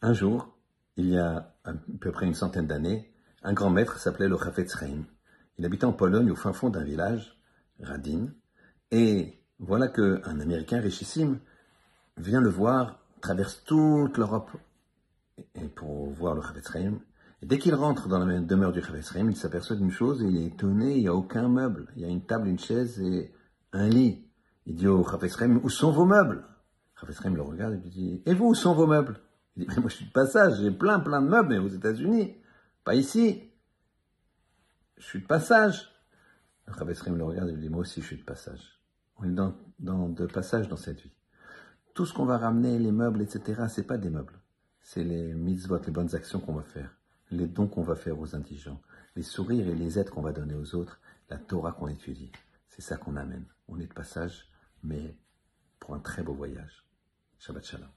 Un jour, il y a à peu près une centaine d'années, un grand maître s'appelait le Chafetz. Il habitait en Pologne, au fin fond d'un village, Radin, et voilà qu'un Américain richissime vient le voir, traverse toute l'Europe pour voir le Chafetz. Et dès qu'il rentre dans la demeure du Chafetz il s'aperçoit d'une chose, et il est étonné, il n'y a aucun meuble. Il y a une table, une chaise et un lit. Il dit au Chafetz où sont vos meubles? Chafetz le regarde et lui dit, et vous, où sont vos meubles? Il dit, mais moi je suis de passage, j'ai plein plein de meubles, mais aux États-Unis, pas ici. Je suis de passage. Le Chaim le regarde et lui dit, moi aussi je suis de passage. On est dans, dans, de passage dans cette vie. Tout ce qu'on va ramener, les meubles, etc., c'est pas des meubles. C'est les mitzvot, les bonnes actions qu'on va faire, les dons qu'on va faire aux indigents, les sourires et les aides qu'on va donner aux autres, la Torah qu'on étudie. C'est ça qu'on amène. On est de passage, mais pour un très beau voyage. Shabbat Shalom.